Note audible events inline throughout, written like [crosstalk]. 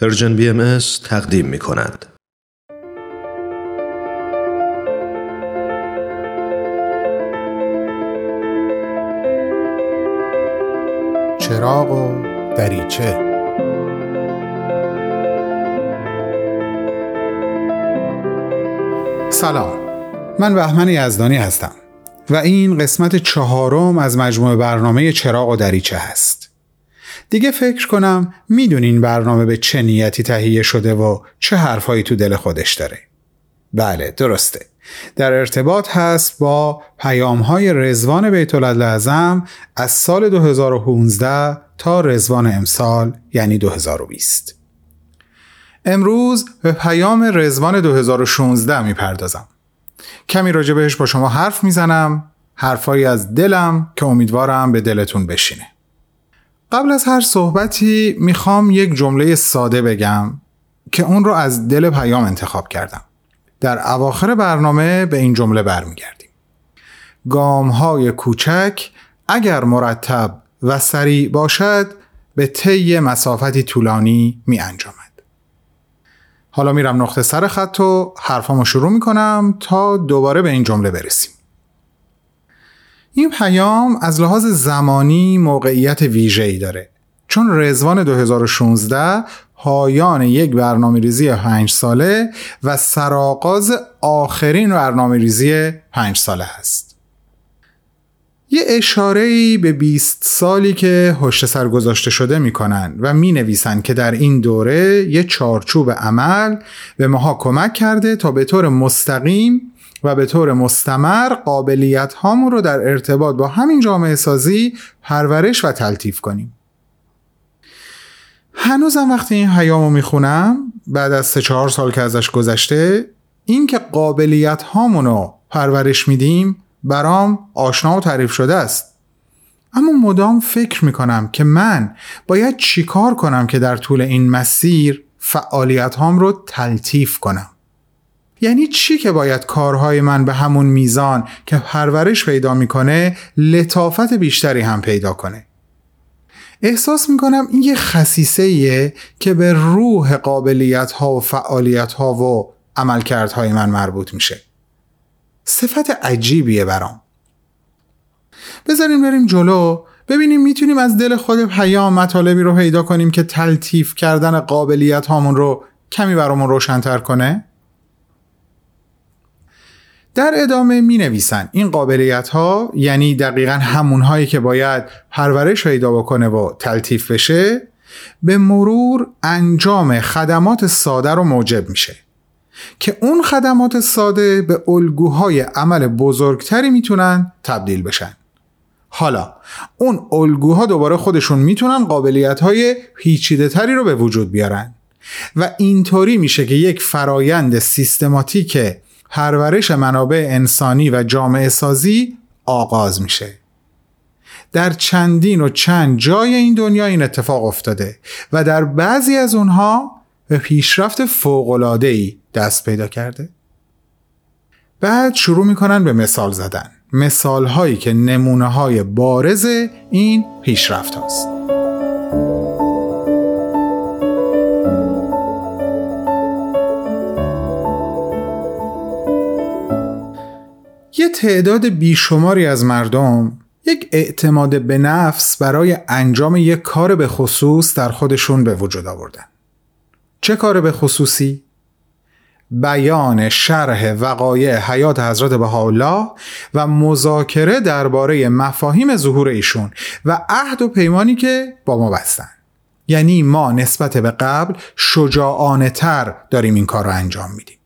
پرژن بی ام تقدیم می کند. چراغ و دریچه. سلام. من بهمن یزدانی هستم و این قسمت چهارم از مجموعه برنامه چراغ و دریچه هست. دیگه فکر کنم می‌دونین برنامه به چه نیتی تهیه شده و چه حرفهایی تو دل خودش داره. بله درسته. در ارتباط هست با پیام های رزوان بیت اعظم از سال 2015 تا رزوان امسال یعنی 2020. امروز به پیام رزوان 2016 می‌پردازم. کمی راجع بهش با شما حرف می‌زنم حرفایی از دلم که امیدوارم به دلتون بشینه. قبل از هر صحبتی می‌خوام یک جمله ساده بگم که اون رو از دل پیام انتخاب کردم. در اواخر برنامه به این جمله برمیگردیم. گام های کوچک اگر مرتب و سریع باشد به طی مسافتی طولانی می انجامد. حالا میرم نقطه سر خط و حرفامو شروع می‌کنم تا دوباره به این جمله برسیم. این پیام از لحاظ زمانی موقعیت ویژه‌ای داره. چون رزوان 2016 پایان یک برنامه ریزی پنج ساله و سرآغاز آخرین برنامه ریزی پنج ساله هست یه اشاره به 20 سالی که هشت سر گذاشته شده می‌کنن و می نویسن که در این دوره یه چارچوب عمل به ماها کمک کرده تا به طور مستقیم و به طور مستمر قابلیت هامون رو در ارتباط با همین جامعه سازی پرورش و تلطیف کنیم. هنوزم وقتی این حیامو می‌خونم بعد از سه چهار سال که ازش گذشته این که قابلیت هامون رو پرورش میدیم برام آشنا و تعریف شده است. اما مدام فکر می‌کنم که من باید چیکار کنم که در طول این مسیر فعالیت هام رو تلطیف کنم. یعنی چی که باید کارهای من به همون میزان که پرورش پیدا می‌کنه لطافت بیشتری هم پیدا کنه؟ احساس می‌کنم این یه خصیصه که به روح قابلیت ها و فعالیت ها و عملکردهای من مربوط میشه. صفت عجیبیه برام. بذاریم بریم جلو ببینیم می‌تونیم از دل خود پیام مطالبی رو پیدا کنیم که تلطیف کردن قابلیت هامون رو کمی برامون روشنتر کنه؟ در ادامه می نویسن این قابلیت ها یعنی دقیقا همون هایی که باید پرورش پیدا بکنه و تلطیف بشه به مرور انجام خدمات ساده رو موجب میشه. که اون خدمات ساده به الگوهای عمل بزرگتری می‌تونن تبدیل بشن. حالا اون الگوها دوباره خودشون می‌تونن قابلیت های پیچیده تری رو به وجود بیارن. و اینطوری میشه که یک فرایند سیستماتیک پرورش منابع انسانی و جامعه سازی آغاز میشه. در چندین و چند جای این دنیا این اتفاق افتاده و در بعضی از اونها به پیشرفت ای دست پیدا کرده. بعد شروع می‌کنن به مثال زدن. مثال هایی که نمونه های بارز این پیشرفت هاست. تعداد بیشماری از مردم یک اعتماد به نفس برای انجام یک کار به خصوص در خودشون به وجود آوردن. چه کار به خصوصی؟ بیان شرح وقایع حیات حضرت بهاءالله و مذاکره درباره مفاهیم ظهور ایشون و عهد و پیمانی که با ما بستن. یعنی ما نسبت به قبل شجاعانه تر داریم این کار رو انجام میدیم.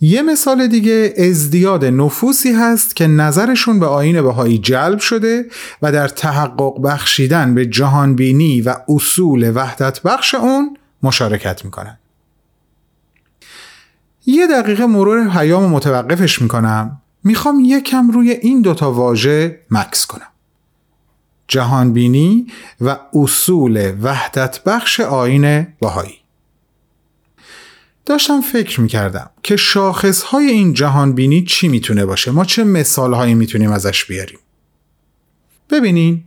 یه مثال دیگه ازدیاد نفوسی هست که نظرشون به آین بهایی جلب شده و در تحقق بخشیدن به جهانبینی و اصول وحدت بخش اون مشارکت می‌کنن. یه دقیقه مرور پیام متوقفش می‌کنم. می‌خوام یکم روی این دوتا واژه مکس کنم. جهانبینی و اصول وحدت بخش آین بهایی. داشتم فکر می‌کردم که شاخص های این جهان بینی چی می‌تونه باشه. ما چه مثال هایی می‌تونیم ازش بیاریم؟ ببینین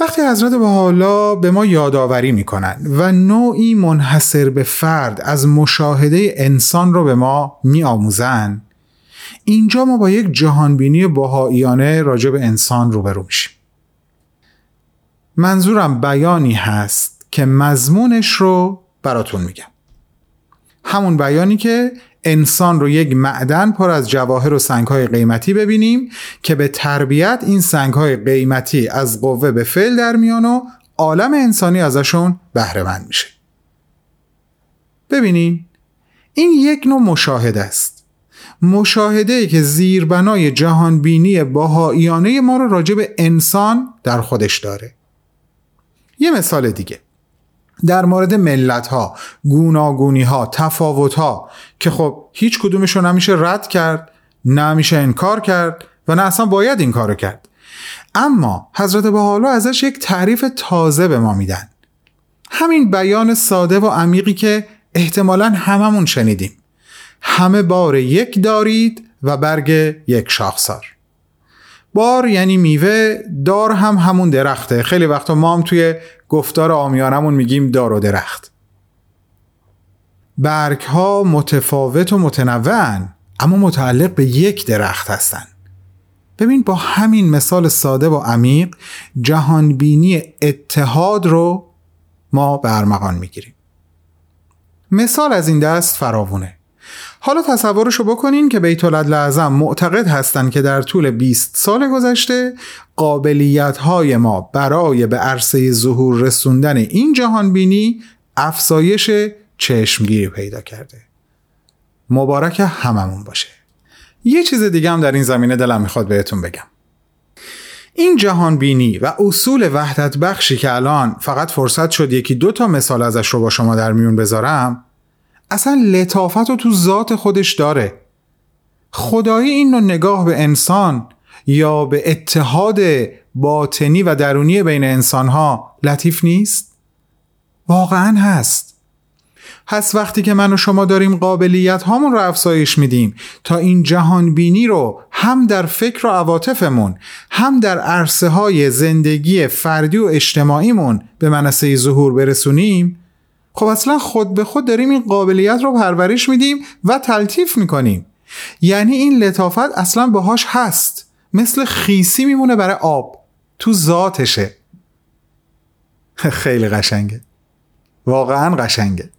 وقتی حضرت حالا به ما یادآوری می‌کنن و نوعی منحصر به فرد از مشاهده انسان رو به ما میآموزن اینجا ما با یک جهانبینی بهاییانه راجع به انسان روبرو میشیم. منظورم بیانی هست که مضمونش رو براتون میگم. همون بیانی که انسان رو یک معدن پر از جواهر و سنگهای قیمتی ببینیم که به تربیت این سنگهای قیمتی از قوه به فعل در میان و عالم انسانی ازشون بهره میشه. ببینین این یک نوع مشاهده است. مشاهده که زیربنای جهانبینی باهایانه ما رو راجع به انسان در خودش داره. یه مثال دیگه. در مورد ملت ها گوناگونی ها تفاوت ها که خب هیچ کدومش رو نمیشه رد کرد نه میشه انکار کرد و نه اصلا باید این کارو کرد. اما حضرت حالا ازش یک تعریف تازه به ما میدن. همین بیان ساده و عمیقی که احتمالا هممون شنیدیم. همه بار یک دارید و برگ یک شاخسار. بار یعنی میوه دار هم همون درخته. خیلی وقتا ما هم توی گفتار آمیانمون میگیم دار و درخت. برگ ها متفاوت و متنوعن اما متعلق به یک درخت هستن. ببین با همین مثال ساده و عمیق جهانبینی اتحاد رو ما به ارمغان می‌گیریم. مثال از این دست فراوونه. حالا تصورشو بکنین که بیت لعظم معتقد هستند که در طول 20 سال گذشته قابلیت های ما برای به عرصه ظهور رسوندن این جهان بینی افزایش چشمگیری پیدا کرده. مبارک هممون باشه. یه چیز دیگه هم در این زمینه دلم می‌خواد بهتون بگم. این جهان بینی و اصول وحدت بخشی که الان فقط فرصت شد یکی دو تا مثال ازش رو با شما در میون بذارم اصلا لطافت رو تو ذات خودش داره خدایی این نوع نگاه به انسان یا به اتحاد باطنی و درونی بین انسانها لطیف نیست؟ واقعا هست هست وقتی که من و شما داریم قابلیت هامون رو افزایش میدیم تا این جهان بینی رو هم در فکر و عواطفمون هم در عرصه های زندگی فردی و اجتماعیمون به منصه ظهور برسونیم خب اصلا خود به خود داریم این قابلیت رو پرورش میدیم و تلطیف می‌کنیم. یعنی این لطافت اصلا باهاش هست. مثل خیسی میمونه برای آب. تو ذاتشه. [laughs] خیلی قشنگه. واقعا قشنگه.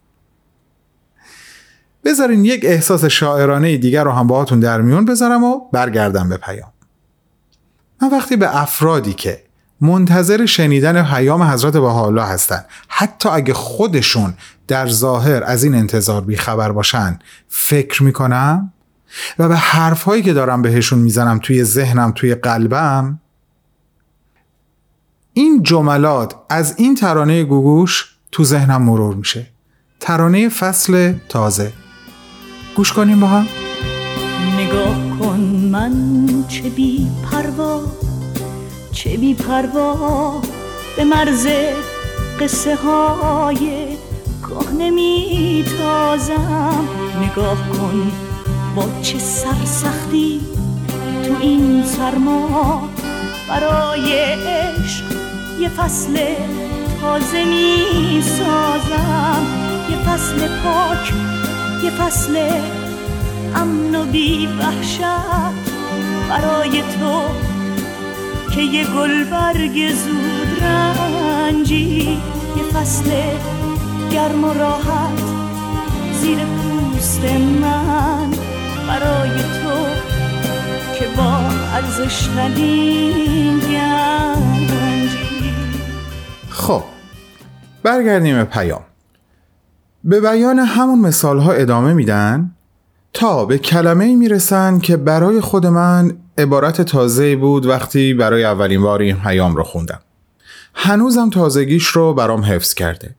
بذارین یک احساس شاعرانه دیگر رو هم باهاتون در میون بذارم و برگردم به پیام. من وقتی به افرادی که منتظر شنیدن پیام حضرت حالا هستن. حتی اگه خودشون در ظاهر از این انتظار بیخبر باشن فکر می‌کنم و به حرفهایی که دارم بهشون می‌زنم توی ذهنم توی قلبم این جملات از این ترانه گوگوش تو ذهنم مرور میشه. ترانه فصل تازه. گوش کنیم با هم. نگاه کن من چه بی چه بی پروا به مرز قصه های کهنه می تازم نگاه کن با چه سرسختی تو این سرما. برای عشق یه فصل تازه می سازم یه فصل پاک یه فصل امن و بی وحشت برای تو که یه گل برگ زود رنجی یه فصل گرم و راحت زیر پوست من. برای تو که با ارزش گنجی. خب برگردیم به پیام. به بیان همون مثال ها ادامه میدن؟ تا به کلمه می‌رسن که برای خود من عبارت تازه بود وقتی برای اولین بار این پیام رو خوندم. هنوزم تازگیش رو برام حفظ کرده.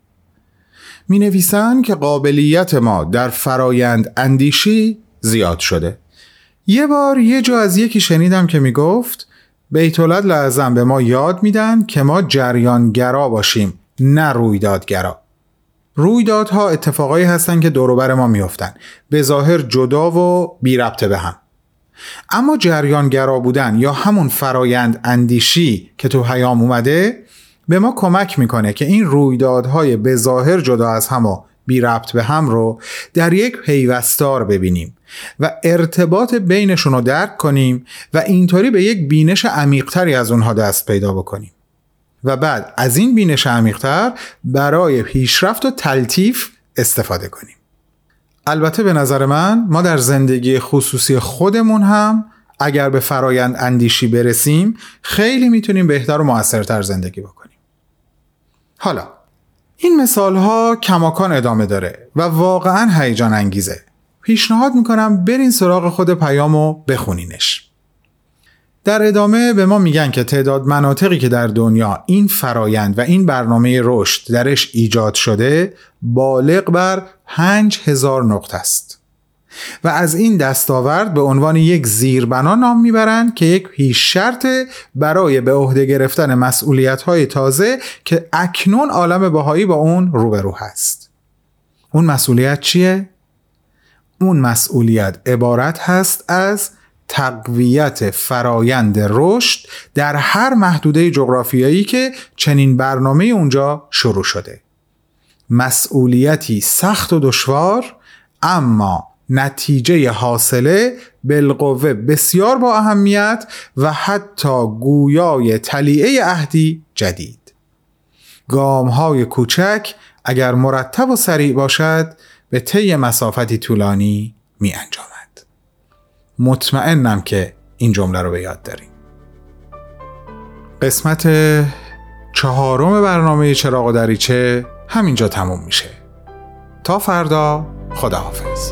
می نویسن که قابلیت ما در فرایند اندیشی زیاد شده. یه بار یه جا از یکی شنیدم که می گفت بیتولد لازم به ما یاد میدن که ما جریانگرا باشیم نه رویدادگرا. رویدادها اتفاقایی هستن که دوروبر ما میافتن به ظاهر جدا و بی ربط به هم. اما جریانگرا بودن یا همون فرایند اندیشی که تو حیام اومده به ما کمک می‌کنه که این رویدادهای به ظاهر جدا از هم و بی ربط به هم رو در یک پیوستار ببینیم و ارتباط بینشون رو درک کنیم و اینطوری به یک بینش عمیقتری از اونها دست پیدا بکنیم. و بعد از این بینش عمیقتر برای پیشرفت و تلطیف استفاده کنیم. البته به نظر من ما در زندگی خصوصی خودمون هم اگر به فرایند اندیشی برسیم خیلی می‌تونیم بهتر و موثرتر زندگی بکنیم. حالا این مثال ها کماکان ادامه داره و واقعا هیجان انگیزه. پیشنهاد می‌کنم برین سراغ خود پیام و بخونینش. در ادامه به ما میگن که تعداد مناطقی که در دنیا این فرایند و این برنامه رشد درش ایجاد شده بالغ بر 5000 نقطه است و از این دستاورد به عنوان یک زیربنا نام می‌برند که یک پیش شرط برای به عهده گرفتن مسئولیت های تازه که اکنون عالم بهایی با اون روبرو هست اون مسئولیت چیه؟ اون مسئولیت عبارت هست از تقویت فرایند رشد در هر محدوده جغرافیایی که چنین برنامه اونجا شروع شده مسئولیتی سخت و دشوار اما نتیجه حاصله بالقوه بسیار با اهمیت و حتی گویای تلیعه عهدی جدید گام های کوچک اگر مرتب و سریع باشد به طی مسافتی طولانی می انجامد. مطمئنم که این جمله رو به یاد داریم. قسمت چهارم برنامه چراغ و دریچه همینجا تموم میشه. تا فردا خداحافظ.